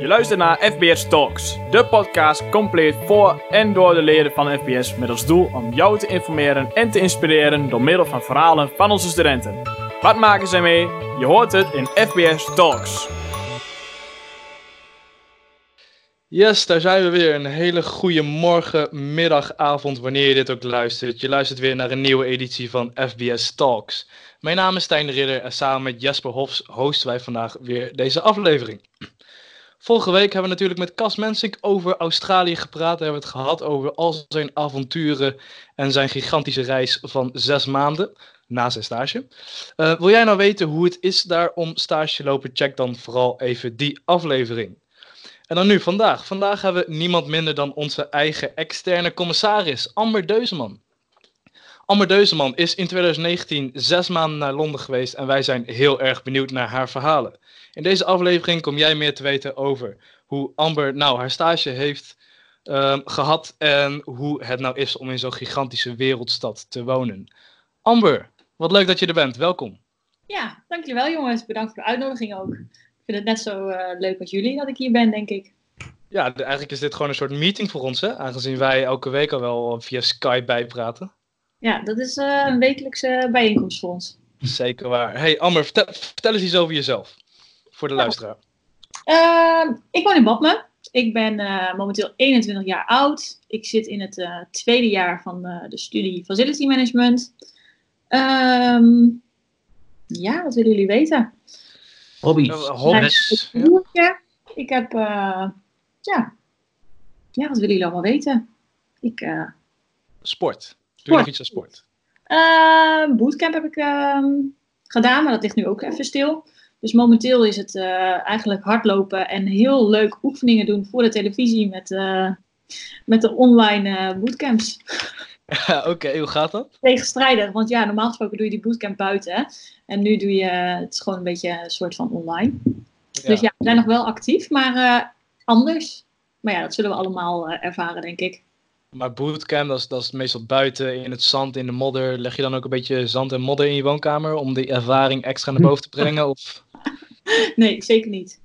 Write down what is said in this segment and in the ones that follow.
Je luistert naar FBS Talks, de podcast compleet voor en door de leden van FBS met als doel om jou te informeren en te inspireren door middel van verhalen van onze studenten. Wat maken zij mee? Je hoort het in FBS Talks. Yes, daar zijn we weer. Een hele goede morgen, middag, avond, wanneer je dit ook luistert. Je luistert weer naar een nieuwe editie van FBS Talks. Mijn naam is Stijn de Ridder en samen met Jesper Hofs hosten wij vandaag weer deze aflevering. Vorige week hebben we natuurlijk met Cas Mensink over Australië gepraat. We hebben het gehad over al zijn avonturen en zijn gigantische reis van zes maanden na zijn stage. Uh, wil jij nou weten hoe het is daar om stage te lopen? Check dan vooral even die aflevering. En dan nu, vandaag. Vandaag hebben we niemand minder dan onze eigen externe commissaris, Amber Deuzeman. Amber Deuzeman is in 2019 zes maanden naar Londen geweest en wij zijn heel erg benieuwd naar haar verhalen. In deze aflevering kom jij meer te weten over hoe Amber nou haar stage heeft uh, gehad en hoe het nou is om in zo'n gigantische wereldstad te wonen. Amber, wat leuk dat je er bent. Welkom. Ja, dankjewel jongens. Bedankt voor de uitnodiging ook. Ik vind het net zo uh, leuk als jullie dat ik hier ben, denk ik. Ja, de, eigenlijk is dit gewoon een soort meeting voor ons, hè? aangezien wij elke week al wel via Skype bijpraten. Ja, dat is uh, een wekelijkse bijeenkomst voor ons. Zeker waar. Hey Amber, vertel, vertel eens iets over jezelf, voor de luisteraar. Uh, ik woon in Badme. Ik ben uh, momenteel 21 jaar oud. Ik zit in het uh, tweede jaar van uh, de studie Facility Management. Um, ja, wat willen jullie weten? Hobby's. hobby's. Ja. Ik heb, ja. ja, wat willen jullie allemaal weten? Ik, sport. Doe je nog iets aan sport? Uh, bootcamp heb ik uh, gedaan, maar dat ligt nu ook even stil. Dus momenteel is het uh, eigenlijk hardlopen en heel leuk oefeningen doen voor de televisie met, met de online bootcamps. Ja, Oké, okay. hoe gaat dat? Tegenstrijdig, want ja, normaal gesproken doe je die bootcamp buiten. Hè? En nu doe je, het is gewoon een beetje een soort van online. Ja. Dus ja, we zijn nog wel actief, maar anders. Maar ja, dat zullen we allemaal ervaren, denk ik. Maar bootcamp, dat is, dat is meestal buiten in het zand, in de modder. Leg je dan ook een beetje zand en modder in je woonkamer om die ervaring extra naar boven te brengen? Of? Nee, zeker niet.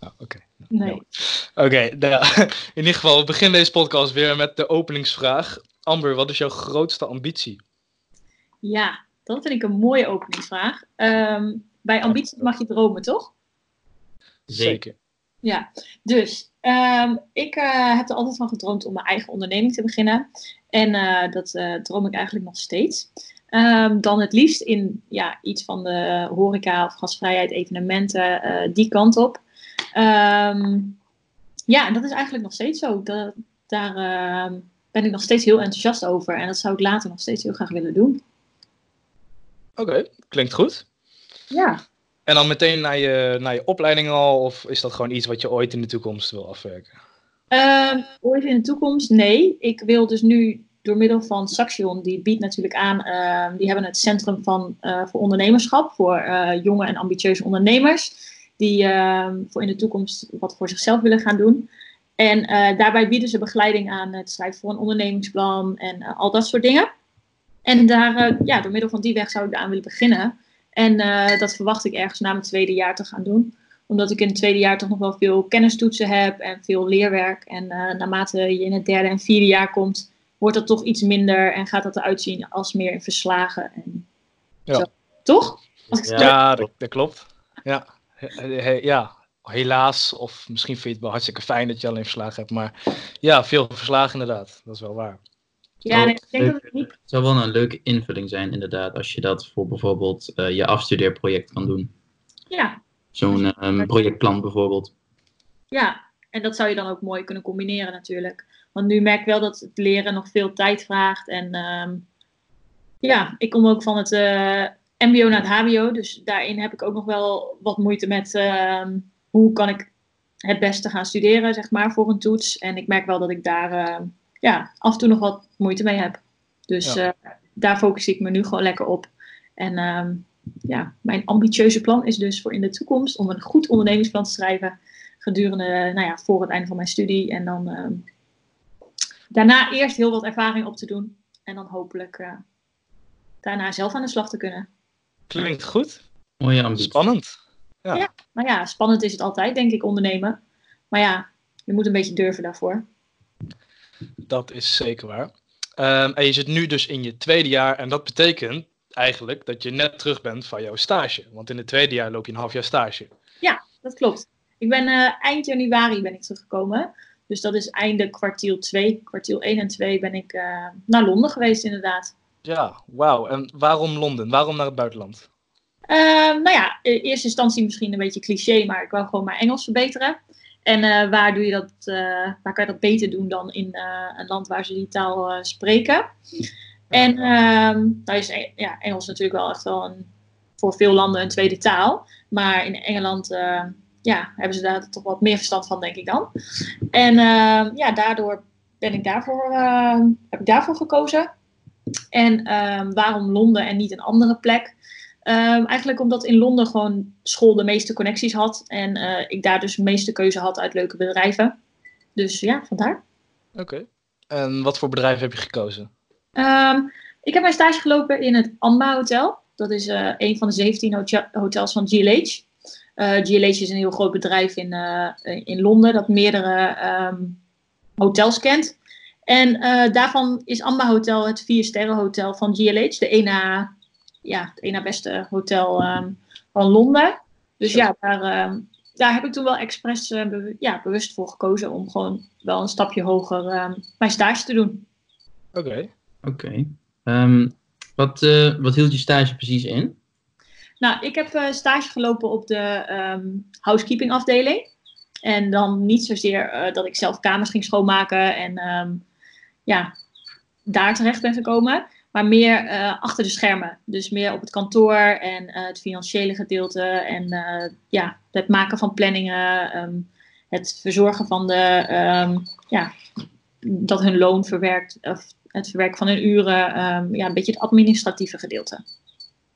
Oh, Oké. Okay. Nee. Oké, okay, nou, in ieder geval, we beginnen deze podcast weer met de openingsvraag. Amber, wat is jouw grootste ambitie? Ja, dat vind ik een mooie openingsvraag. Um, bij ambitie mag je dromen, toch? Zeker. Ja, dus um, ik uh, heb er altijd van gedroomd om mijn eigen onderneming te beginnen. En uh, dat uh, droom ik eigenlijk nog steeds. Um, dan het liefst in ja, iets van de horeca of gastvrijheid, evenementen, die kant op. Um, ja, en dat is eigenlijk nog steeds zo. Daar ben ik nog steeds heel enthousiast over. En dat zou ik later nog steeds heel graag willen doen. Oké, okay, klinkt goed. Ja. En dan meteen naar je, naar je opleiding al? Of is dat gewoon iets wat je ooit in de toekomst wil afwerken? Uh, ooit in de toekomst? Nee. Ik wil dus nu door middel van Saxion, die biedt natuurlijk aan, uh, die hebben het Centrum van, uh, voor Ondernemerschap voor uh, jonge en ambitieuze ondernemers. Die ehm, voor in de toekomst wat voor zichzelf willen gaan doen. En daarbij bieden ze begeleiding aan het schrijven voor een ondernemingsplan en al dat soort dingen. En daar, ja, door middel van die weg zou ik aan willen beginnen. En uh, dat verwacht ik ergens na mijn tweede jaar te gaan doen. Omdat ik in het tweede jaar toch nog wel veel kennistoetsen heb en veel leerwerk. En uh, naarmate je in het derde en vierde jaar komt, wordt dat toch iets minder en gaat dat eruit zien als meer in verslagen. En ja. Zo. Toch? Ja, ja dat, dat, klopt. Ja. Ja, helaas. Of misschien vind je het wel hartstikke fijn dat je alleen verslagen hebt. Maar ja, veel verslagen inderdaad. Dat is wel waar. Ja, ik denk leuk, dat het niet... Het zou wel een leuke invulling zijn, inderdaad, als je dat voor bijvoorbeeld uh, je afstudeerproject kan doen. Ja. Zo'n um, projectplan bijvoorbeeld. Ja, en dat zou je dan ook mooi kunnen combineren natuurlijk. Want nu merk ik wel dat het leren nog veel tijd vraagt. En um, ja, ik kom ook van het uh, MBO naar het HBO. Dus daarin heb ik ook nog wel wat moeite met uh, hoe kan ik het beste gaan studeren, zeg maar, voor een toets. En ik merk wel dat ik daar ja, af en toe nog wat moeite mee heb. Dus ja. uh, daar focus ik me nu gewoon lekker op. En um, ja, mijn ambitieuze plan is dus voor in de toekomst om een goed ondernemingsplan te schrijven. Gedurende, nou ja, voor het einde van mijn studie. En dan um, daarna eerst heel wat ervaring op te doen. En dan hopelijk uh, daarna zelf aan de slag te kunnen. Klinkt goed. Mooie ambitie. Spannend. Maar ja, spannend is het altijd, denk ik, ondernemen. Maar ja, je moet een beetje durven daarvoor. Dat is zeker waar. Ehm, en je zit nu dus in je tweede jaar en dat betekent eigenlijk dat je net terug bent van jouw stage. Want in het tweede jaar loop je een half jaar stage. Ja, dat klopt. Ik ben eh, eind januari ben ik teruggekomen. Dus dat is einde kwartiel 2. Kwartiel 1 en 2 ben ik uh, naar Londen geweest inderdaad. Ja, wauw. En waarom Londen? Waarom naar het buitenland? Uh, nou ja, in eerste instantie misschien een beetje cliché, maar ik wil gewoon mijn Engels verbeteren. En uh, waar, doe je dat, uh, waar kan je dat beter doen dan in een land waar ze die taal spreken? En nou is ja, Engels natuurlijk wel echt wel een, voor veel landen een tweede taal. Maar in Engeland ja, hebben ze daar toch wat meer verstand van, denk ik dan. En ja, daardoor ben ik daarvoor, heb ik daarvoor gekozen. En waarom Londen en niet een andere plek? Um, eigenlijk omdat in Londen gewoon school de meeste connecties had. En uh, ik daar dus de meeste keuze had uit leuke bedrijven. Dus ja, vandaar. Oké. Okay. En wat voor bedrijf heb je gekozen? Um, ik heb mijn stage gelopen in het Amba Hotel. Dat is uh, een van de 17 hotels van GLH. Uh, GLH is een heel groot bedrijf in, in Londen dat meerdere um, hotels kent. En daarvan is Amba Hotel het vier sterren hotel van GLH. De ene ja, het ene beste hotel um, van Londen. Dus ja, daar, um, daar heb ik toen wel expres uh, be ja, bewust voor gekozen om gewoon wel een stapje hoger um, mijn stage te doen. Oké. Okay. Oké. Okay. wat, uh, wat hield je stage precies in? Nou, ik heb uh, stage gelopen op de housekeeping afdeling. En dan niet zozeer dat ik zelf kamers ging schoonmaken en ja, daar terecht ben gekomen maar meer uh, achter de schermen. Dus meer op het kantoor en uh, het financiële gedeelte en uh, ja, het maken van planningen, um, het verzorgen van de, um, ja, dat hun loon verwerkt, of het verwerken van hun uren, um, ja, een beetje het administratieve gedeelte.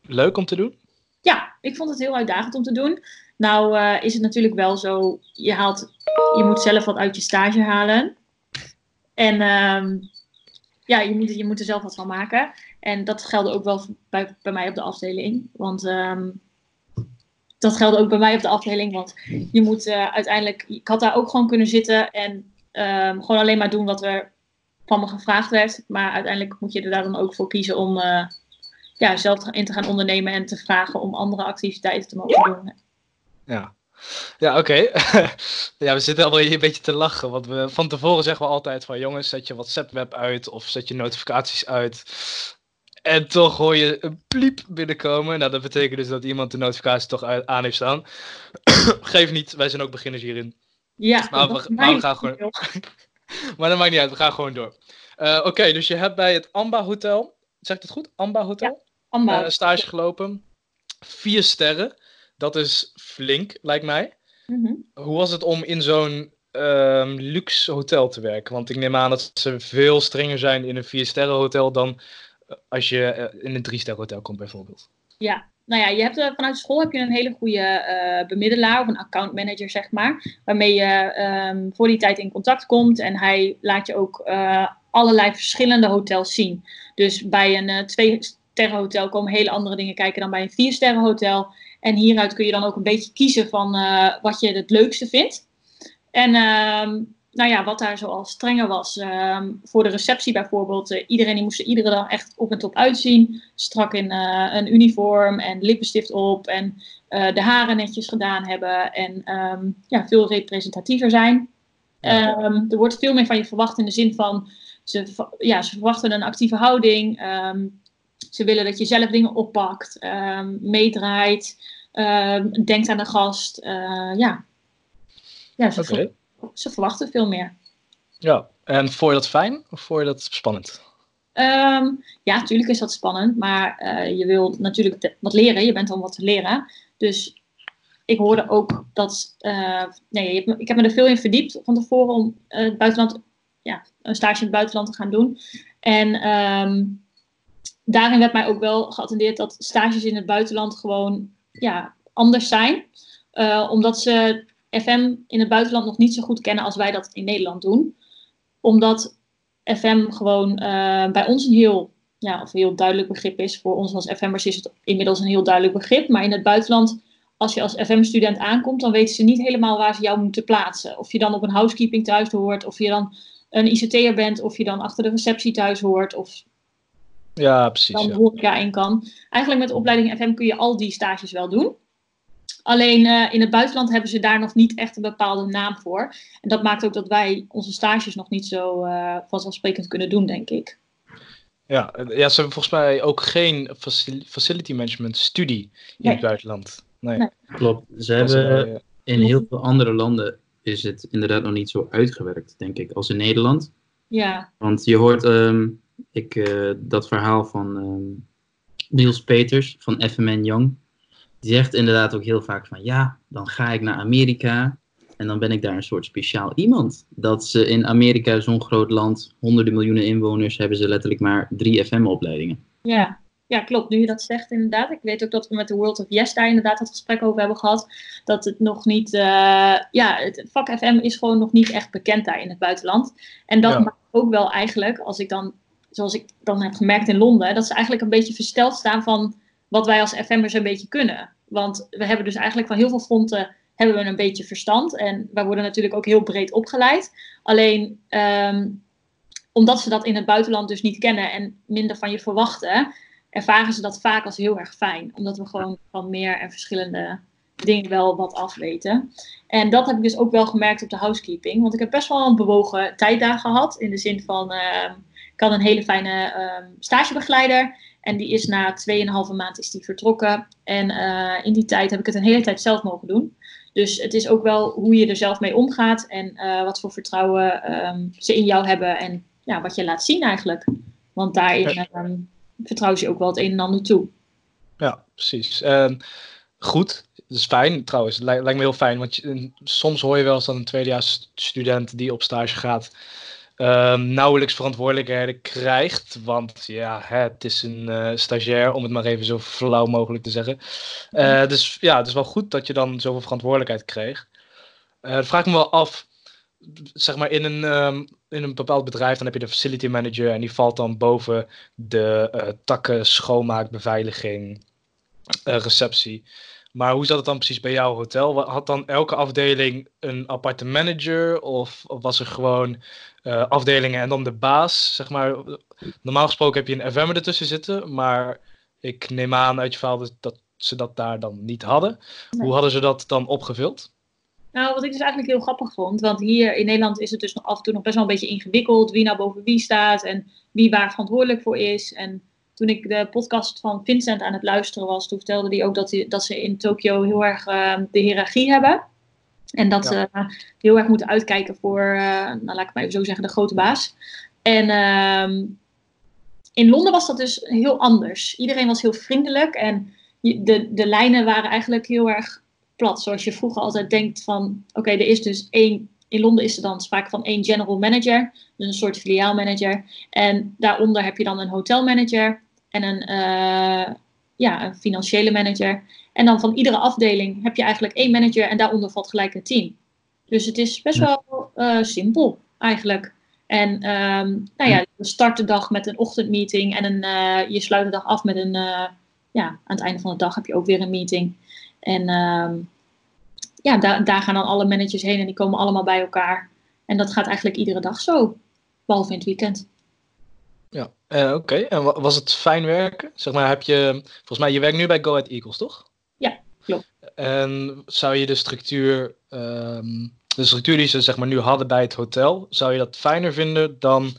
Leuk om te doen? Ja, ik vond het heel uitdagend om te doen. Nou is het natuurlijk wel zo, je, haalt, je moet zelf wat uit je stage halen. En ja, je moet, je moet er zelf wat van maken. En dat geldt ook wel bij, bij mij op de afdeling. Want um, dat geldt ook bij mij op de afdeling. Want je moet uh, uiteindelijk. Ik had daar ook gewoon kunnen zitten en um, gewoon alleen maar doen wat er van me gevraagd werd. Maar uiteindelijk moet je er daar dan ook voor kiezen om uh, ja, zelf in te gaan ondernemen en te vragen om andere activiteiten te mogen doen. Ja. Ja, oké. Okay. ja, we zitten alweer een beetje te lachen. Want we, van tevoren zeggen we altijd van jongens, zet je WhatsApp-web uit of zet je notificaties uit. En toch hoor je een pliep binnenkomen. Nou, dat betekent dus dat iemand de notificatie toch aan heeft staan. Geef niet, wij zijn ook beginners hierin. Ja, maar we, maar we gaan gewoon. maar dat maakt niet uit, we gaan gewoon door. Uh, Oké, okay, dus je hebt bij het Amba Hotel, zegt het goed? Amba Hotel? Ja, Amba. Uh, stage gelopen. Vier sterren. Dat is flink, lijkt mij. Mm -hmm. Hoe was het om in zo'n um, luxe hotel te werken? Want ik neem aan dat ze veel strenger zijn in een vier sterren hotel dan als je eh, in een drie-ster hotel komt bijvoorbeeld. Ja, nou ja, je hebt, uh, vanuit school heb je een hele goede uh, bemiddelaar of een accountmanager, zeg maar. Waarmee je um, voor die tijd in contact komt en hij laat je ook uh, allerlei verschillende hotels zien. Dus bij een twee-sterren hotel komen hele andere dingen kijken dan bij een vier-sterren hotel. En hieruit kun je dan ook een beetje kiezen van wat je het leukste vindt. En um, nou ja, wat daar zoal strenger was. Um, voor de receptie bijvoorbeeld. Uh, iedereen die moest er iedere dag echt op en top uitzien. Strak in uh, een uniform en lippenstift op. En de haren netjes gedaan hebben. En um, ja, veel representatiever zijn. Um, er wordt veel meer van je verwacht in de zin van... Ze, ja, ze verwachten een actieve houding. ze willen dat je zelf dingen oppakt. meedraait. Denkt aan de gast. ja. Ja, ze okay ze verwachten veel meer. Ja, en vond je dat fijn of vond je dat spannend? Um, ja, natuurlijk is dat spannend, maar uh, je wil natuurlijk wat leren. Je bent om wat te leren. Dus ik hoorde ook dat. Uh, nee, ik heb me er veel in verdiept van tevoren om uh, het buitenland, ja, een stage in het buitenland te gaan doen. En um, daarin werd mij ook wel geattendeerd dat stages in het buitenland gewoon ja, anders zijn. omdat ze FM in het buitenland nog niet zo goed kennen als wij dat in Nederland doen. Omdat FM gewoon uh, bij ons een heel, ja, of een heel duidelijk begrip is. Voor ons als FM'ers is het inmiddels een heel duidelijk begrip. Maar in het buitenland als je als FM-student aankomt, dan weten ze niet helemaal waar ze jou moeten plaatsen. Of je dan op een housekeeping thuis hoort, of je dan een ICT'er bent, of je dan achter de receptie thuis hoort, of Ja, precies. dan Ja. horeca in kan. Eigenlijk met de opleiding FM kun je al die stages wel doen. Alleen eh, in het buitenland hebben ze daar nog niet echt een bepaalde naam voor. En dat maakt ook dat wij onze stages nog niet zo eh, vanzelfsprekend kunnen doen, denk ik. Ja, ja, ze hebben volgens mij ook geen facil- facility management studie in Nee. het buitenland. Nee. Nee. Klopt. Ze hebben in heel veel andere landen is het inderdaad nog niet zo uitgewerkt, denk ik, als in Nederland. Ja, Want je hoort ehm, ik, eh, dat verhaal van ehm, Niels Peters van FMN Young. Die zegt inderdaad ook heel vaak van ja, dan ga ik naar Amerika en dan ben ik daar een soort speciaal iemand. Dat ze in Amerika, zo'n groot land, honderden miljoenen inwoners, hebben ze letterlijk maar drie FM-opleidingen. ja. ja, klopt. Nu je dat zegt, inderdaad. Ik weet ook dat we met de World of Yes daar inderdaad dat gesprek over hebben gehad. Dat het nog niet, eh, ja, het het vak FM is gewoon nog niet echt bekend daar in het buitenland. En dat Ja. maakt ook wel eigenlijk, als ik dan, zoals ik dan heb gemerkt in Londen, dat ze eigenlijk een beetje versteld staan van wat wij als FM'ers een beetje kunnen. Want we hebben dus eigenlijk van heel veel fronten hebben we een beetje verstand. En wij worden natuurlijk ook heel breed opgeleid. Alleen ehm, omdat ze dat in het buitenland dus niet kennen en minder van je verwachten, ervaren ze dat vaak als heel erg fijn. Omdat we gewoon van meer en verschillende dingen wel wat afweten. En dat heb ik dus ook wel gemerkt op de housekeeping. Want ik heb best wel een bewogen tijd daar gehad. In de zin van, ehm, ik had een hele fijne ehm, stagebegeleider. En die is na 2,5 maand is die vertrokken. En eh, in die tijd heb ik het een hele tijd zelf mogen doen. Dus het is ook wel hoe je er zelf mee omgaat. En eh, wat voor vertrouwen ehm, ze in jou hebben. En ja, wat je laat zien eigenlijk. Want daarin ehm, vertrouwen ze je ook wel het een en ander toe. Ja, precies. Goed, dat is fijn trouwens. Het lijkt, lijkt me heel fijn, want je- soms hoor je wel eens dat een tweedejaars student die op stage gaat ehm, nauwelijks verantwoordelijkheden krijgt. Want ja, hè, het is een eh, stagiair, om het maar even zo flauw mogelijk te zeggen. Eh, dus ja, het is wel goed dat je dan zoveel verantwoordelijkheid kreeg. Dat vraag ik me wel af, zeg maar in een, ehm, in een bepaald bedrijf, dan heb je de facility manager en die valt dan boven de takken, schoonmaak, beveiliging, receptie. Maar hoe zat het dan precies bij jouw hotel? Had dan elke afdeling een aparte manager? Of, of was er gewoon eh, afdelingen en dan de baas? Zeg maar, normaal gesproken heb je een FM'er ertussen zitten, maar ik neem aan uit je verhaal dat, dat ze dat daar dan niet hadden. Nee. Hoe hadden ze dat dan opgevuld? Nou, wat ik dus eigenlijk heel grappig vond. Want hier in Nederland is het dus nog af en toe nog best wel een beetje ingewikkeld. Wie nou boven wie staat en wie waar verantwoordelijk voor is. En toen ik de podcast van Vincent aan het luisteren was, toen vertelde hij ook dat, hij, dat ze in Tokio heel erg eh, de hiërarchie hebben. En dat Ja. ze heel erg moeten uitkijken voor, eh, nou laat ik het maar even zo zeggen, de grote baas. En ehm, in Londen was dat dus heel anders. Iedereen was heel vriendelijk en de, de lijnen waren eigenlijk heel erg plat. Zoals je vroeger altijd denkt van, oké, er is dus één, in Londen is er dan sprake van één general manager, dus een soort filiaalmanager. En daaronder heb je dan een hotelmanager en een, eh, ja, een financiële manager. En dan van iedere afdeling heb je eigenlijk één manager en daaronder valt gelijk een team. Dus het is best wel eh, simpel eigenlijk. En ehm, nou ja, je start de dag met een ochtendmeeting en een, eh, je sluit de dag af met een, ja, aan het einde van de dag heb je ook weer een meeting. En ehm, ja, daar, daar gaan dan alle managers heen en die komen allemaal bij elkaar. En dat gaat eigenlijk iedere dag zo, behalve in het weekend. Eh, oké. En wa- was het fijn werken? Zeg maar, heb je, volgens mij, je werkt nu bij Go Ahead Eagles, toch? Ja, klopt. En zou je de structuur, ehm, de structuur die ze zeg maar nu hadden bij het hotel, zou je dat fijner vinden dan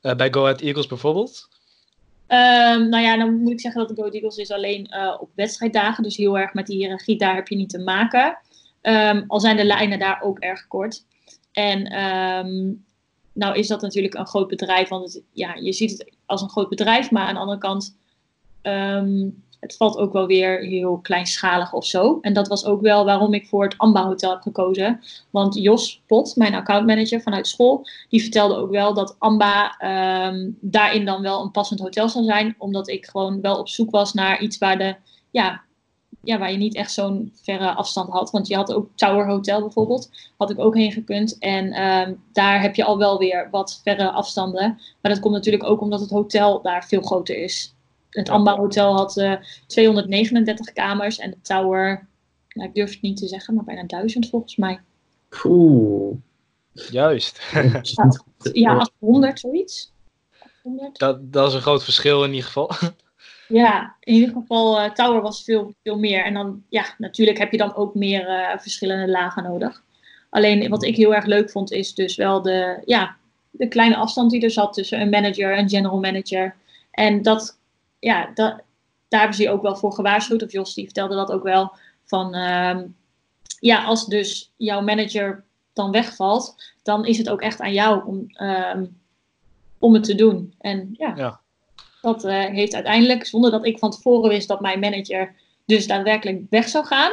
eh, bij Go Ahead Eagles bijvoorbeeld? Ehm, nou ja, dan moet ik zeggen dat de Go Ahead Eagles is alleen eh, op wedstrijddagen. Dus heel erg met die hiërarchie, daar heb je niet te maken. Ehm, al zijn de lijnen daar ook erg kort. En ehm, nou is dat natuurlijk een groot bedrijf. Want het, ja, je ziet het als een groot bedrijf. Maar aan de andere kant, ehm, het valt ook wel weer heel kleinschalig of zo. En dat was ook wel waarom ik voor het Amba Hotel heb gekozen. Want Jos Pot, mijn accountmanager vanuit school, die vertelde ook wel dat Amba ehm, daarin dan wel een passend hotel zou zijn. Omdat ik gewoon wel op zoek was naar iets waar, de, ja, ja, waar je niet echt zo'n verre afstand had. Want je had ook Tower Hotel bijvoorbeeld. Had ik ook heen gekund. En ehm, daar heb je al wel weer wat verre afstanden. Maar dat komt natuurlijk ook omdat het hotel daar veel groter is. Het Amba Hotel had eh, 239 kamers en de Tower nou, ik durf het niet te zeggen, maar bijna duizend volgens mij. Oeh. Juist. Ja, als 100 zoiets. 100. dat, dat is een groot verschil in ieder geval. Ja, in ieder geval, eh, Tower was veel, veel meer. En dan, ja, natuurlijk heb je dan ook meer eh, verschillende lagen nodig. Alleen wat ik heel erg leuk vond, is dus wel de, ja, de kleine afstand die er zat tussen een manager en general manager. En dat, ja, dat, daar hebben ze je ook wel voor gewaarschuwd. Of Jos die vertelde dat ook wel. Van, ehm, ja, als dus jouw manager dan wegvalt, dan is het ook echt aan jou om, ehm, om het te doen. En Ja. Dat eh, heeft uiteindelijk, zonder dat ik van tevoren wist dat mijn manager dus daadwerkelijk weg zou gaan,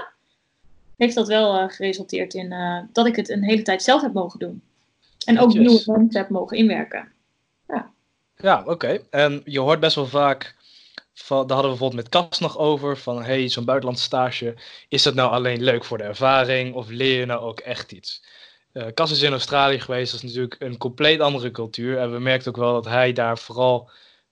heeft dat wel eh, geresulteerd in eh, dat ik het een hele tijd zelf heb mogen doen. En ook nieuwe mensen heb mogen inwerken. Ja, oké. En je hoort best wel vaak, van, daar hadden we bijvoorbeeld met Cas nog over, van hey, zo'n buitenlandse stage, is dat nou alleen leuk voor de ervaring of leer je nou ook echt iets? Eh Cas is in Australië geweest, dat is natuurlijk een compleet andere cultuur. En we merkten ook wel dat hij daar vooral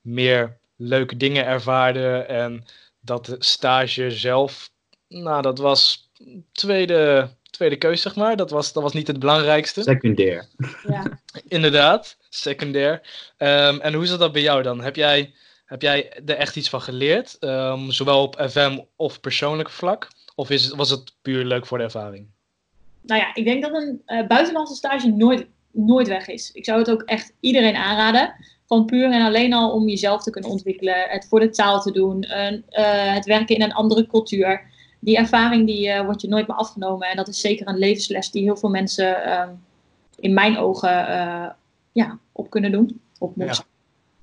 meer leuke dingen ervaarde en dat de stage zelf, nou dat was tweede, tweede keus zeg maar, dat was, dat was niet het belangrijkste. Secundair. Ja. Inderdaad, secundair. Ehm, en hoe is dat bij jou dan? Heb jij, heb jij er echt iets van geleerd? Ehm, zowel op FM of persoonlijk vlak? Of is het, was het puur leuk voor de ervaring? Nou ja, ik denk dat een eh, buitenlandse stage nooit, nooit weg is. Ik zou het ook echt iedereen aanraden. Gewoon puur en alleen al om jezelf te kunnen ontwikkelen. Het voor de taal te doen. een, eh, het werken in een andere cultuur. Die ervaring die eh, wordt je nooit meer afgenomen. En dat is zeker een levensles die heel veel mensen ehm, in mijn ogen eh, ja, op kunnen doen. Op moeten.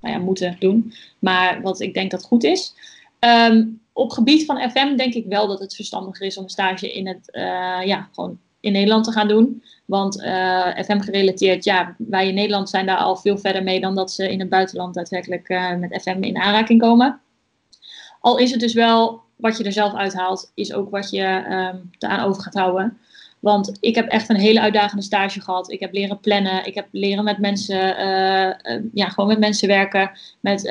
Nou ja, moeten doen. Maar wat ik denk dat goed is. Ehm, op gebied van FM denk ik wel dat het verstandiger is om een stage in het, ja, gewoon in Nederland te gaan doen. Want eh, FM gerelateerd, ja, wij in Nederland zijn daar al veel verder mee dan dat ze in het buitenland daadwerkelijk eh, met FM in aanraking komen. Al is het dus wel wat je er zelf uithaalt, is ook wat je ehm eraan over gaat houden. Want ik heb echt een hele uitdagende stage gehad. Ik heb leren plannen. Ik heb leren met mensen, eh, ja, gewoon met mensen werken. Met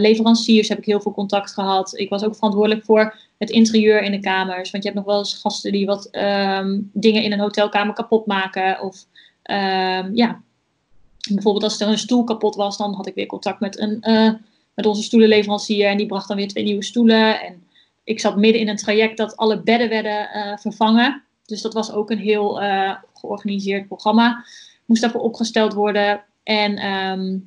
leveranciers heb ik heel veel contact gehad. Ik was ook verantwoordelijk voor het interieur in de kamers. Want je hebt nog wel eens gasten die wat ehm, dingen in een hotelkamer kapot maken. Of ehm, ja, bijvoorbeeld als er een stoel kapot was, dan had ik weer contact met, een, eh, met onze stoelenleverancier. En die bracht dan weer twee nieuwe stoelen. En ik zat midden in een traject dat alle bedden werden eh, vervangen. Dus dat was ook een heel eh, georganiseerd programma. Moest daarvoor opgesteld worden. En ehm,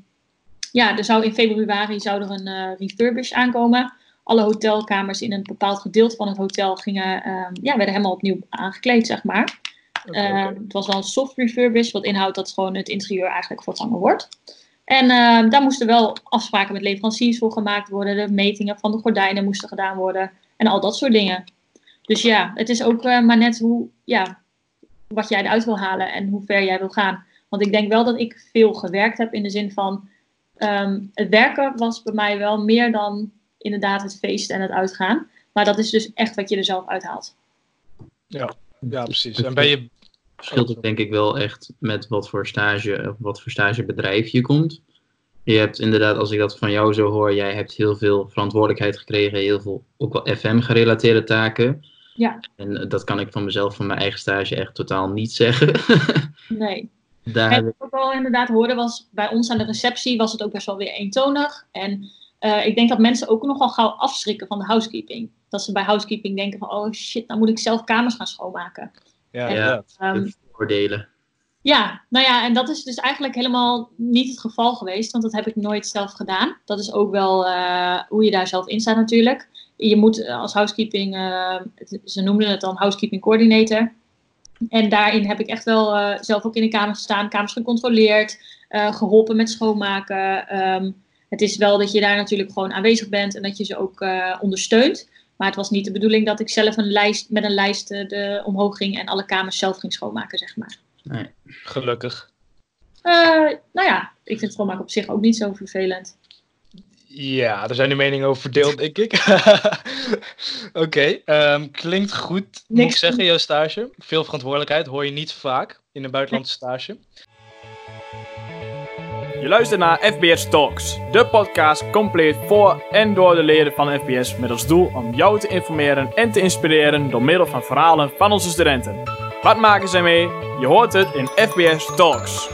ja, er zou in februari zou er een refurbish aankomen. Alle hotelkamers in een bepaald gedeelte van het hotel gingen, ehm, ja, werden helemaal opnieuw aangekleed, zeg maar. Eh, oké. het was wel een soft refurbish, wat inhoudt dat gewoon het interieur eigenlijk vervangen wordt. En ehm, daar moesten wel afspraken met leveranciers voor gemaakt worden. De metingen van de gordijnen moesten gedaan worden. En al dat soort dingen. Dus ja, het is ook eh, maar net hoe, ja, wat jij eruit wil halen en hoe ver jij wil gaan. Want ik denk wel dat ik veel gewerkt heb in de zin van... ehm, het werken was bij mij wel meer dan inderdaad het feesten en het uitgaan. Maar dat is dus echt wat je er zelf uithaalt. Ja, ja, precies. En ben je... verschilt ook denk ik wel echt met wat voor stage of wat voor stagebedrijf je komt. Je hebt inderdaad, als ik dat van jou zo hoor, jij hebt heel veel verantwoordelijkheid gekregen, heel veel ook wel FM-gerelateerde taken. Ja. En eh, dat kan ik van mezelf, van mijn eigen stage, echt totaal niet zeggen. Nee. Daar En wat ik, ik ook wel inderdaad hoorde was, bij ons aan de receptie was het ook best wel weer eentonig. En eh, ik denk dat mensen ook nogal gauw afschrikken van de housekeeping. Dat ze bij housekeeping denken van, oh shit, dan moet ik zelf kamers gaan schoonmaken. Ja, Ja. Ehm, de voordelen. ja, nou ja, en dat is dus eigenlijk helemaal niet het geval geweest, want dat heb ik nooit zelf gedaan. Dat is ook wel eh, hoe je daar zelf in staat natuurlijk. Je moet eh, als housekeeping, eh, ze noemden het dan housekeeping coordinator. En daarin heb ik echt wel eh, zelf ook in de kamer gestaan, kamers gecontroleerd, eh, geholpen met schoonmaken. Ehm, het is wel dat je daar natuurlijk gewoon aanwezig bent en dat je ze ook eh, ondersteunt. Maar het was niet de bedoeling dat ik zelf een lijst, met een lijst eh, de, omhoog ging en alle kamers zelf ging schoonmaken, zeg maar. Nee. Gelukkig. Eh, nou ja, ik vind schoonmaken op zich ook niet zo vervelend. Ja, er zijn de meningen over verdeeld, denk ik. Oké, ehm, klinkt goed, moet ik Niks zeggen, jouw stage. Veel verantwoordelijkheid hoor je niet vaak in een buitenlandse stage. Je luistert naar FBS Talks, de podcast compleet voor en door de leden van FBS met als doel om jou te informeren en te inspireren door middel van verhalen van onze studenten. Wat maken zij mee? Je hoort het in FBS Talks.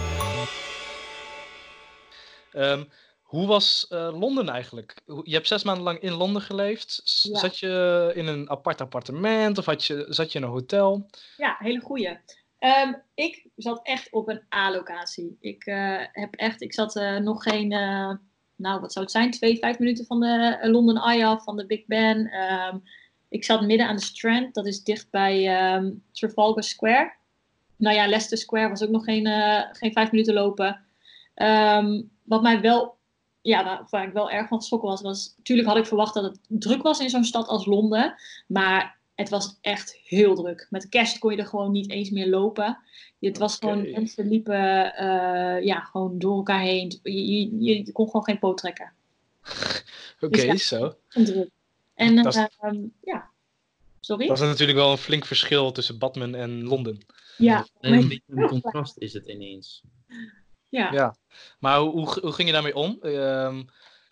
Ehm, hoe was eh, Londen eigenlijk? Je hebt zes maanden lang in Londen geleefd. S- Ja. Zat je in een apart appartement of had je, zat je in een hotel? Ja, hele goeie. Ehm, ik zat echt op een A-locatie. Ik eh, heb echt, ik zat eh, nog geen, eh, nou wat zou het zijn, twee, vijf minuten van de London Eye af, van de Big Ben. Ehm, ik zat midden aan de Strand, dat is dicht bij ehm, Trafalgar Square. Nou ja, Leicester Square was ook nog geen, geen vijf minuten lopen. Wat mij wel, ja, waar ik wel erg van geschrokken was, was, natuurlijk had ik verwacht dat het druk was in zo'n stad als Londen. Maar het was echt heel druk. Met kerst kon je er gewoon niet eens meer lopen. Het was gewoon, mensen liepen eh, ja, gewoon door elkaar heen. Je, je, je kon gewoon geen poot trekken. Oké, ja. zo. Druk. En is- ehm, ja, sorry? Dat is natuurlijk wel een flink verschil tussen Badmen en Londen. Ja, En een beetje een contrast is het ineens. ja. Ja. Maar hoe, hoe, hoe ging je daarmee om? Ehm,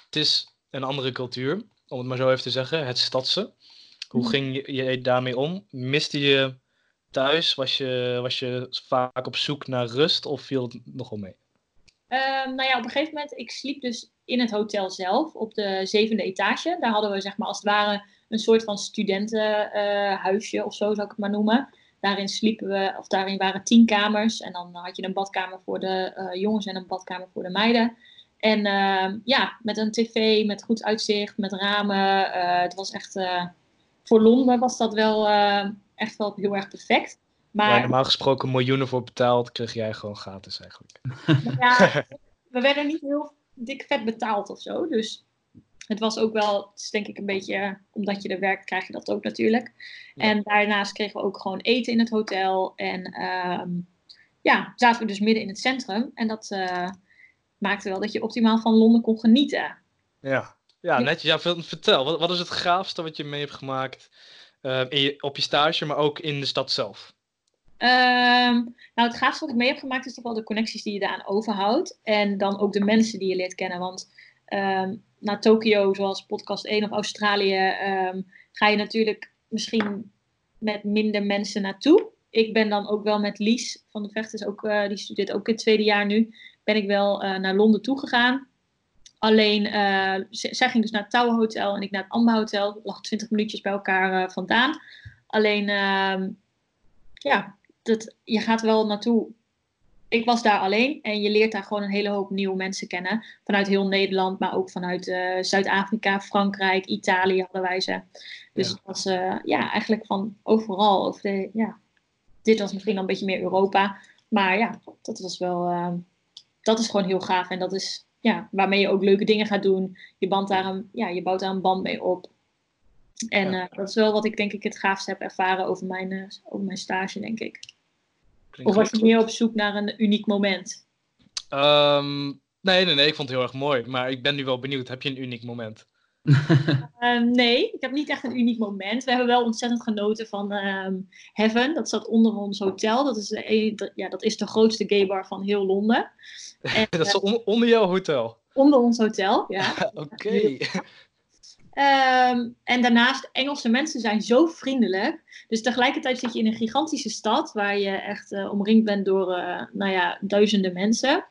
het is een andere cultuur, om het maar zo even te zeggen, het stadse. Hoe Mhm. ging je, je daarmee om? Miste je thuis? Was je, was je vaak op zoek naar rust of viel het nogal mee? Ehm, nou ja, op een gegeven moment, ik sliep dus in het hotel zelf op de zevende etage. Daar hadden we zeg maar als het ware een soort van studentenhuisje of zo zou ik het maar noemen. Daarin sliepen we, of daarin waren tien kamers. En dan had je een badkamer voor de eh, jongens en een badkamer voor de meiden. En ehm, ja, met een tv, met goed uitzicht, met ramen. Eh, het was echt, eh, voor Londen was dat wel eh, echt wel heel erg perfect. Waar Maar normaal gesproken miljoenen voor betaald, kreeg jij gewoon gratis eigenlijk. ja, we werden niet heel dik vet betaald of zo. Dus het was ook wel, het is denk ik een beetje, eh, omdat je er werkt, krijg je dat ook natuurlijk. Ja. En daarnaast kregen we ook gewoon eten in het hotel. En ehm, ja, zaten we dus midden in het centrum. En dat eh, maakte wel dat je optimaal van Londen kon genieten. Ja, ja netjes. Ja, ver- vertel, wat, wat is het gaafste wat je mee hebt gemaakt eh, je, op je stage, maar ook in de stad zelf? Ehm, nou, het gaafste wat ik mee heb gemaakt is toch wel de connecties die je daaraan overhoudt. En dan ook de mensen die je leert kennen. Want ehm, naar Tokio, zoals podcast 1 of Australië, ehm, ga je natuurlijk misschien met minder mensen naartoe. Ik ben dan ook wel met Lies van de Vecht, is ook, eh, die studeert ook in het tweede jaar nu, ben ik wel eh, naar Londen toe gegaan. Alleen, eh, zij ging dus naar het Tower Hotel en ik naar het Amba Hotel. Lag 20 minuutjes bij elkaar eh, vandaan. Alleen, ehm, ja, dat, je gaat wel naartoe. Ik was daar alleen en je leert daar gewoon een hele hoop nieuwe mensen kennen. Vanuit heel Nederland, maar ook vanuit eh, Zuid-Afrika, Frankrijk, Italië hadden wij ze. Dus Ja. het was ja, eigenlijk van overal. Over de, ja. Dit was misschien dan een beetje meer Europa. Maar ja, dat was wel. eh, dat is gewoon heel gaaf. En dat is ja, waarmee je ook leuke dingen gaat doen. Je, band daar een, ja, je bouwt daar een band mee op. En Ja. eh, dat is wel wat ik denk ik het gaafste heb ervaren over mijn, eh, over mijn stage, denk ik. Klinkt Of was je meer op zoek naar een uniek moment? Ehm, nee, nee, nee, ik vond het heel erg mooi. Maar ik ben nu wel benieuwd, heb je een uniek moment? Eh, nee, ik heb niet echt een uniek moment. We hebben wel ontzettend genoten van ehm, Heaven. Dat zat onder ons hotel. Dat is de, een- dat- ja, dat is de grootste gay bar van heel Londen. En, Dat is eh, on- onder jouw hotel. onder ons hotel, ja. Oké. Ehm, en daarnaast, Engelse mensen zijn zo vriendelijk. Dus tegelijkertijd zit je in een gigantische stad waar je echt eh, omringd bent door eh, nou ja, duizenden mensen.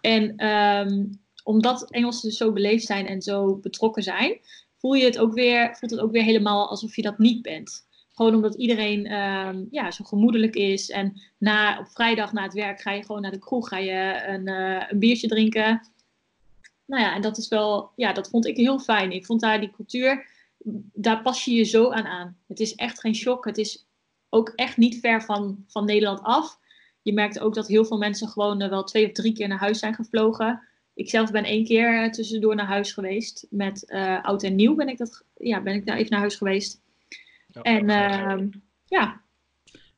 En ehm, omdat Engelsen dus zo beleefd zijn en zo betrokken zijn, voel je het ook weer, voelt het ook weer helemaal alsof je dat niet bent. Gewoon omdat iedereen ehm, ja, zo gemoedelijk is. En na, op vrijdag na het werk ga je gewoon naar de kroeg, ga je een, eh, een biertje drinken. Nou ja, en dat is wel, ja, dat vond ik heel fijn. Ik vond daar die cultuur, daar pas je je zo aan aan. Het is echt geen shock. Het is ook echt niet ver van, van Nederland af. Je merkt ook dat heel veel mensen gewoon eh, wel twee of drie keer naar huis zijn gevlogen. Ik zelf ben één keer eh, tussendoor naar huis geweest. Met eh, oud en nieuw ben ik, dat, ja, ben ik daar even naar huis geweest. En ehm, ja,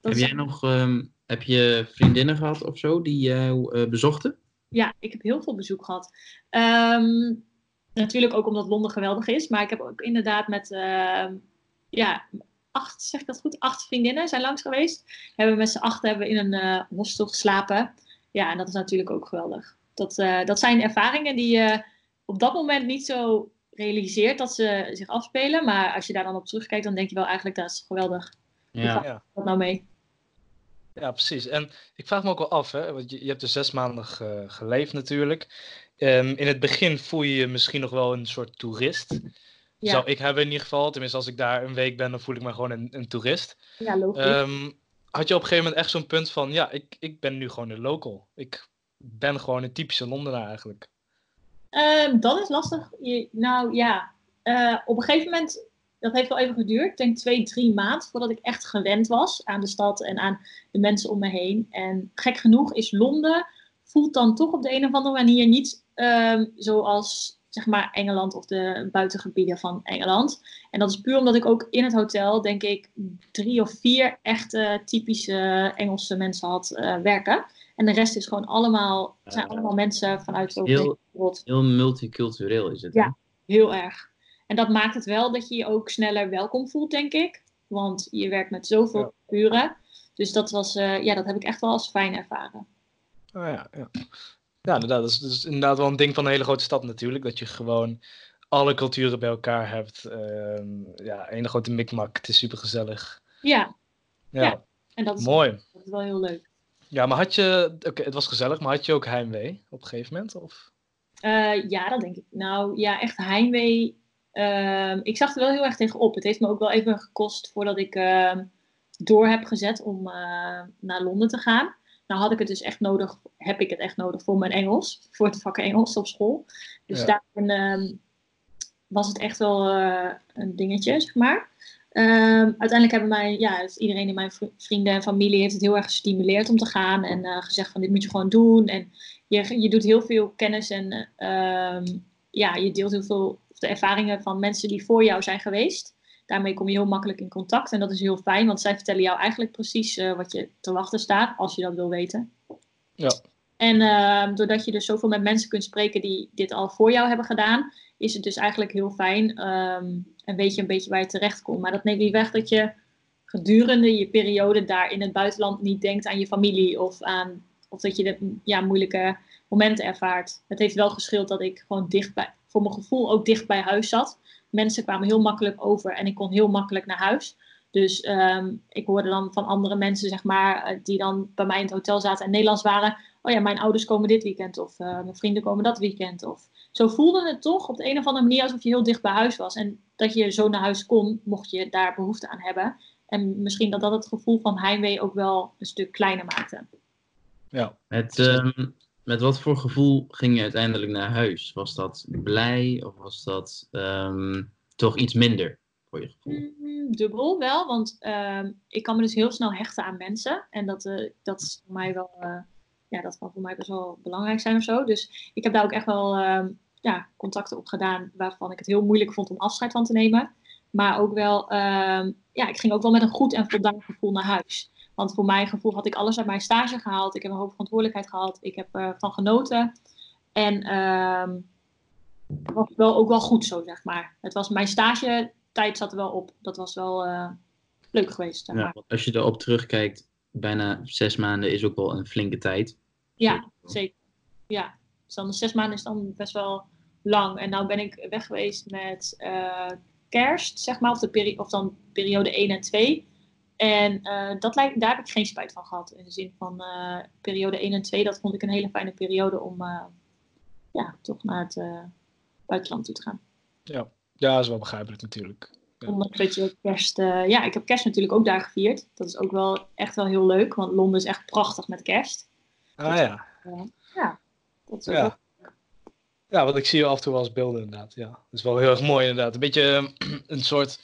Heb jij nog ehm, heb je vriendinnen gehad of zo die jou eh, bezochten? Ja, ik heb heel veel bezoek gehad. Ehm, natuurlijk ook omdat Londen geweldig is. Maar ik heb ook inderdaad met ja, acht, zeg ik dat goed? Acht vriendinnen zijn langs geweest. Hebben we met z'n acht hebben we in een eh, hostel geslapen. Ja, en dat is natuurlijk ook geweldig. Dat, eh, dat zijn ervaringen die je op dat moment niet zo realiseert dat ze zich afspelen. Maar als je daar dan op terugkijkt, dan denk je wel eigenlijk dat is geweldig. Ja. Ja. Wat nou mee? Ja, precies. En ik vraag me ook wel af, hè, want je, je hebt er zes maanden ge- geleefd natuurlijk. Ehm, in het begin voel je je misschien nog wel een soort toerist. Ja, Zou ik hebben in ieder geval. Tenminste, als ik daar een week ben, dan voel ik me gewoon een, een toerist. ja logisch. Ehm, had je op een gegeven moment echt zo'n punt van, ja, ik, ik ben nu gewoon een local. Ik ben gewoon een typische Londenaar eigenlijk. Ehm, dat is lastig. Nou ja, Eh, op een gegeven moment, dat heeft wel even geduurd. Ik denk twee, drie maanden voordat ik echt gewend was aan de stad en aan de mensen om me heen. En gek genoeg is Londen, voelt dan toch op de een of andere manier niet ehm, zoals zeg maar Engeland of de buitengebieden van Engeland. En dat is puur omdat ik ook in het hotel, denk ik, drie of vier echte typische Engelse mensen had eh, werken. En de rest is gewoon allemaal, zijn allemaal mensen vanuit de Heel- wereld. Heel multicultureel is het. Ja. Heel erg. En dat maakt het wel dat je je ook sneller welkom voelt, denk ik. Want je werkt met zoveel Ja. culturen. Dus dat, was, eh, ja, dat heb ik echt wel als fijn ervaren. Oh ja, ja. ja inderdaad. Dat is, dat is inderdaad wel een ding van een hele grote stad natuurlijk. Dat je gewoon alle culturen bij elkaar hebt. Ehm ja, een grote mikmak. Het is super gezellig. Ja, Ja, Ja. en dat is, mooi. dat is wel heel leuk. Ja, maar had je... Oké, het was gezellig, maar had je ook heimwee op een gegeven moment? Of? Eh, ja, dat denk ik. Nou ja, echt heimwee. Ehm, ik zag er wel heel erg tegen op. Het heeft me ook wel even gekost voordat ik ehm, door heb gezet om eh, naar Londen te gaan. Nou had ik het dus echt nodig, heb ik het echt nodig voor mijn Engels, voor het vak Engels op school. Dus Ja. daarin ehm, was het echt wel eh, een dingetje, zeg maar. Ehm, uiteindelijk hebben mij, ja, dus iedereen in mijn vri- vrienden en familie heeft het heel erg gestimuleerd om te gaan. En eh, gezegd van dit moet je gewoon doen. En je, je doet heel veel kennis en ehm, ja, je deelt heel veel de ervaringen van mensen die voor jou zijn geweest. Daarmee kom je heel makkelijk in contact. En dat is heel fijn, want zij vertellen jou eigenlijk precies eh, wat je te wachten staat, als je dat wil weten. Ja. En ehm, doordat je dus zoveel met mensen kunt spreken die dit al voor jou hebben gedaan, is het dus eigenlijk heel fijn. ehm, en weet je een beetje waar je terecht komt. Maar dat neemt niet weg dat je gedurende je periode daar in het buitenland niet denkt aan je familie of aan of dat je de, ja, moeilijke momenten ervaart. Het heeft wel geschild dat ik gewoon dicht bij, voor mijn gevoel ook dicht bij huis zat. Mensen kwamen heel makkelijk over en ik kon heel makkelijk naar huis. Dus ehm, ik hoorde dan van andere mensen, zeg maar, eh, die dan bij mij in het hotel zaten en Nederlands waren. Oh ja, mijn ouders komen dit weekend of eh, mijn vrienden komen dat weekend. Of zo voelde het toch op de een of andere manier alsof je heel dicht bij huis was. En dat je zo naar huis kon, mocht je daar behoefte aan hebben. En misschien dat dat het gevoel van heimwee ook wel een stuk kleiner maakte. Ja. Met, ehm, met wat voor gevoel ging je uiteindelijk naar huis? Was dat blij of was dat ehm, toch iets minder voor je gevoel? Mm, dubbel wel, want ehm, ik kan me dus heel snel hechten aan mensen. En dat, eh, dat is voor mij wel, eh, ja, dat kan voor mij best wel belangrijk zijn of zo. Dus ik heb daar ook echt wel ehm, ja, contacten op gedaan waarvan ik het heel moeilijk vond om afscheid van te nemen. Maar ook wel, ehm, ja, ik ging ook wel met een goed en voldaan gevoel naar huis. Want voor mijn gevoel had ik alles uit mijn stage gehaald. Ik heb een hoop verantwoordelijkheid gehad. Ik heb ervan genoten. En ehm, het was wel ook wel goed zo, zeg maar. Het was mijn stage tijd zat er wel op. Dat was wel eh, leuk geweest. Zeg Ja, maar. want als je erop terugkijkt, bijna zes maanden is ook wel een flinke tijd. Ja, zeker. Ja, dus dan zes maanden is dan best wel lang. En nou ben ik weg geweest met eh, kerst, zeg maar, of, de peri of dan periode 1 en 2. En eh, dat lijkt, daar heb ik geen spijt van gehad. In de zin van eh, periode 1 en 2, dat vond ik een hele fijne periode om ja, toch naar het buitenland toe te gaan. Ja. ja, dat is wel begrijpelijk natuurlijk. Ja. Ondanks dat je kerst... ja, ik heb kerst natuurlijk ook daar gevierd. Dat is ook wel echt wel heel leuk, want Londen is echt prachtig met kerst. Ah ja. Dat is ook Ja. Ja, want ik zie je af en toe eens beelden inderdaad. Ja, dat is wel heel erg mooi inderdaad. Een beetje eh, een soort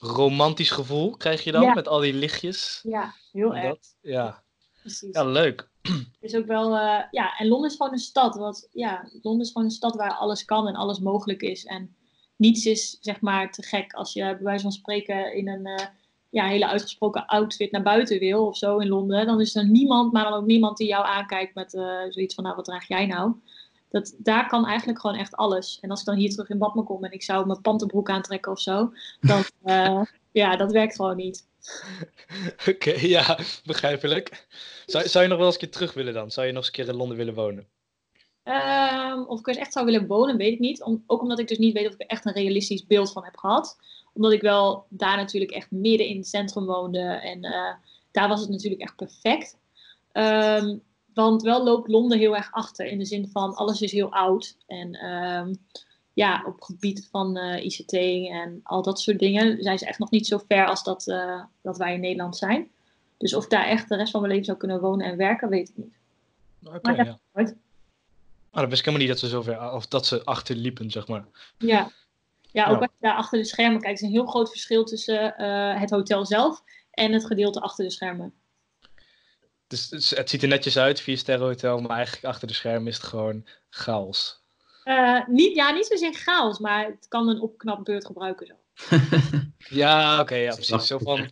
romantisch gevoel krijg je dan Ja. met al die lichtjes. ja, heel En erg. dat, ja. Precies. ja, leuk. Het is ook wel, eh, ja, en Londen is gewoon een stad. Want ja, Londen is gewoon een stad waar alles kan en alles mogelijk is. En niets is zeg maar te gek als je bij wijze van spreken in een eh, ja, hele uitgesproken outfit naar buiten wil of zo in Londen. Dan is er niemand, maar dan ook niemand die jou aankijkt met eh, zoiets van, nou wat draag jij nou? Dat, daar kan eigenlijk gewoon echt alles. En als ik dan hier terug in Badme kom en ik zou mijn pantenbroek aantrekken of zo, dan eh, ja, dat werkt gewoon niet. Oké, ja, begrijpelijk. Zou, zou je nog wel eens een keer terug willen dan? Zou je nog eens een keer in Londen willen wonen? Ehm, of ik er echt zou willen wonen, weet ik niet. Om, ook omdat ik dus niet weet of ik er echt een realistisch beeld van heb gehad. Omdat ik wel daar natuurlijk echt midden in het centrum woonde. En eh, daar was het natuurlijk echt perfect. Ehm, want wel loopt Londen heel erg achter. In de zin van alles is heel oud. En ehm, ja, op het gebied van eh, ICT en al dat soort dingen zijn ze echt nog niet zo ver als dat, eh, dat wij in Nederland zijn. Dus of ik daar echt de rest van mijn leven zou kunnen wonen en werken, weet ik niet. Oké, Maar dat- ja. Ah, dat wist ik helemaal niet dat ze zover, of dat ze achterliepen, zeg maar. Ja. Ja, ook Ja. als je daar achter de schermen kijkt, is een heel groot verschil tussen eh, het hotel zelf en het gedeelte achter de schermen. Dus het, het ziet er netjes uit, vier sterren hotel, maar eigenlijk achter de schermen is het gewoon chaos. Eh, niet, ja, niet zozeer chaos, maar het kan een opknapbeurt gebruiken zo. Ja, oké, ja, precies. Zo van,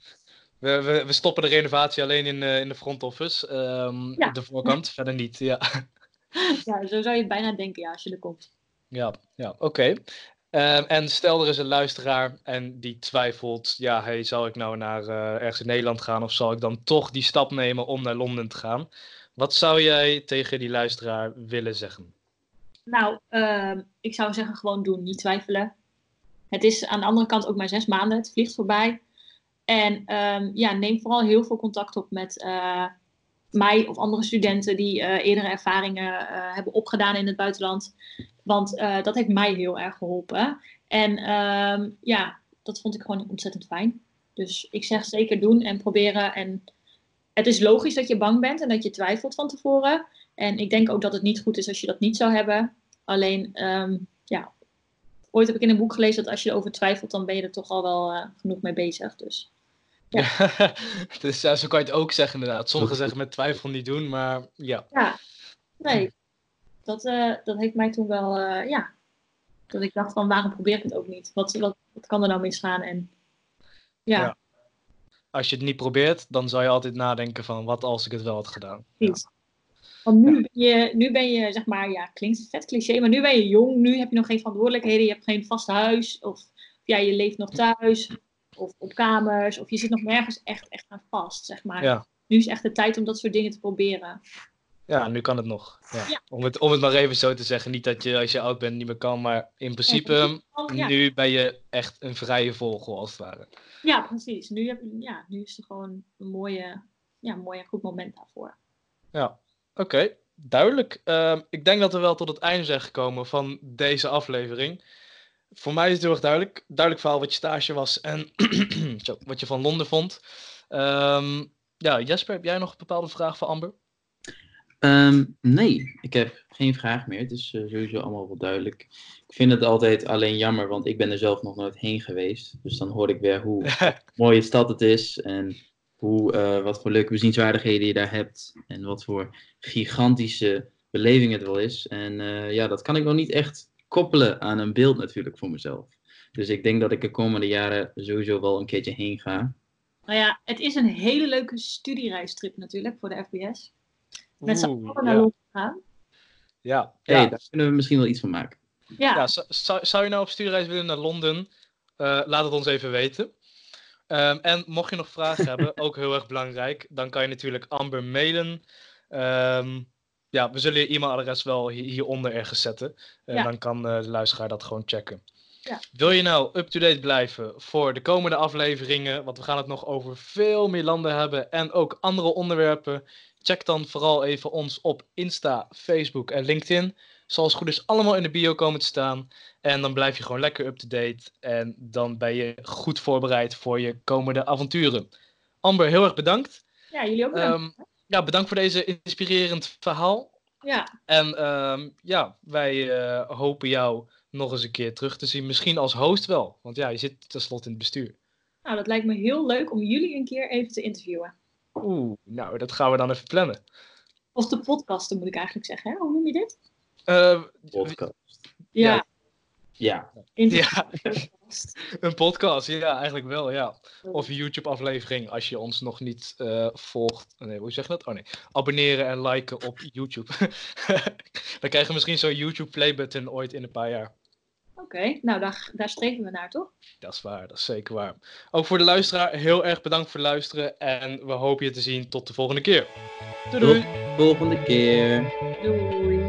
we, we, we stoppen de renovatie alleen in, eh, in de front office, ehm, Ja. op de voorkant, verder niet. Ja, Ja, zo zou je het bijna denken ja, als je er komt. ja, ja oké. Ehm, en stel er is een luisteraar en die twijfelt, ja, hey, zal ik nou naar eh, ergens in Nederland gaan of zal ik dan toch die stap nemen om naar Londen te gaan? Wat zou jij tegen die luisteraar willen zeggen? Nou, ehm, ik zou zeggen gewoon doen, niet twijfelen. Het is aan de andere kant ook maar zes maanden, het vliegt voorbij. En ehm, ja, neem vooral heel veel contact op met eh, mij of andere studenten die eh, eerdere ervaringen hebben opgedaan in het buitenland. Want eh, dat heeft mij heel erg geholpen. En ehm, ja, dat vond ik gewoon ontzettend fijn. Dus ik zeg zeker doen en proberen. En het is logisch dat je bang bent en dat je twijfelt van tevoren. En ik denk ook dat het niet goed is als je dat niet zou hebben. Alleen, ehm, ja, ooit heb ik in een boek gelezen dat als je erover twijfelt, dan ben je er toch al wel eh, genoeg mee bezig. Dus Ja. dus ja, zo kan je het ook zeggen inderdaad. Sommigen zeggen met twijfel niet doen, maar ja. ja, nee, dat, eh, dat heeft mij toen wel, eh, ja, dat ik dacht van waarom probeer ik het ook niet? Wat, wat, wat kan er nou misgaan? En ja, Ja. Als je het niet probeert, dan zal je altijd nadenken van wat als ik het wel had gedaan. Want nu ben, je, nu ben je, zeg maar, ja, klinkt vet cliché, maar nu ben je jong, nu heb je nog geen verantwoordelijkheden, je hebt geen vast huis, of ja, je leeft nog thuis, of op kamers, of je zit nog nergens echt, echt aan vast, zeg maar. Ja. Nu is echt de tijd om dat soort dingen te proberen. Ja, nu kan het nog. Ja. Ja. Om, het, om het maar even zo te zeggen. Niet dat je als je oud bent niet meer kan, maar in principe, ja. nu ben je echt een vrije vogel als het ware. ja, precies. Nu, heb, ja, nu is er gewoon een mooie, ja, mooi en goed moment daarvoor. Ja, oké. Duidelijk. Ehm, ik denk dat we wel tot het einde zijn gekomen van deze aflevering. Voor mij is het heel erg duidelijk. Duidelijk verhaal wat je stage was en wat je van Londen vond. Ehm, ja, Jesper, heb jij nog een bepaalde vraag voor Amber? Ehm, nee, ik heb geen vraag meer. Het is eh, sowieso allemaal wel duidelijk. Ik vind het altijd alleen jammer, want ik ben er zelf nog nooit heen geweest. Dus dan hoor ik weer hoe mooie stad het is en hoe, eh, wat voor leuke bezienswaardigheden je daar hebt. En wat voor gigantische beleving het wel is. En eh, ja, dat kan ik nog niet echt koppelen aan een beeld natuurlijk voor mezelf. Dus ik denk dat ik de komende jaren sowieso wel een keertje heen ga. Nou ja, het is een hele leuke studiereistrip natuurlijk voor de FBS. Met z'n allen naar ja. Londen gaan. Ja, Hey, ja. daar kunnen we misschien wel iets van maken. Ja, Ja, zou, je nou op studiereis willen naar Londen? Eh, laat het ons even weten. Ehm, en mocht je nog vragen hebben, ook heel erg belangrijk, dan kan je natuurlijk Amber mailen. Ehm, ja, we zullen je e-mailadres wel hi- hieronder ergens zetten. En Ja. dan kan eh, de luisteraar dat gewoon checken. Ja. Wil je nou up-to-date blijven voor de komende afleveringen? Want we gaan het nog over veel meer landen hebben en ook andere onderwerpen. Check dan vooral even ons op Insta, Facebook en LinkedIn. Zal als goed is allemaal in de bio komen te staan. En dan blijf je gewoon lekker up-to-date. En dan ben je goed voorbereid voor je komende avonturen. Amber, heel erg bedankt. ja jullie ook bedankt. Ehm, ja, bedankt voor deze inspirerend verhaal. ja, En ehm, ja, wij eh, hopen jou nog eens een keer terug te zien. Misschien als host wel. Want ja, je zit tenslotte in het bestuur. nou dat lijkt me heel leuk om jullie een keer even te interviewen. Oeh, nou, dat gaan we dan even plannen. Of de podcasten moet ik eigenlijk zeggen, hè? Hoe noem je dit? Eh, Podcast. Ja, Ja. Ja, ja, podcast. een podcast. Ja, eigenlijk wel, ja. Of een YouTube-aflevering als je ons nog niet eh, volgt. Nee, hoe zeg je dat? Oh nee. Abonneren en liken op YouTube. Dan krijgen we misschien zo'n YouTube playbutton ooit in een paar jaar. Oké, nou daar, daar streven we naar, toch? Dat is waar, dat is zeker waar. Ook voor de luisteraar, heel erg bedankt voor het luisteren. En we hopen je te zien tot de volgende keer. Doei doei! volgende keer. Doei.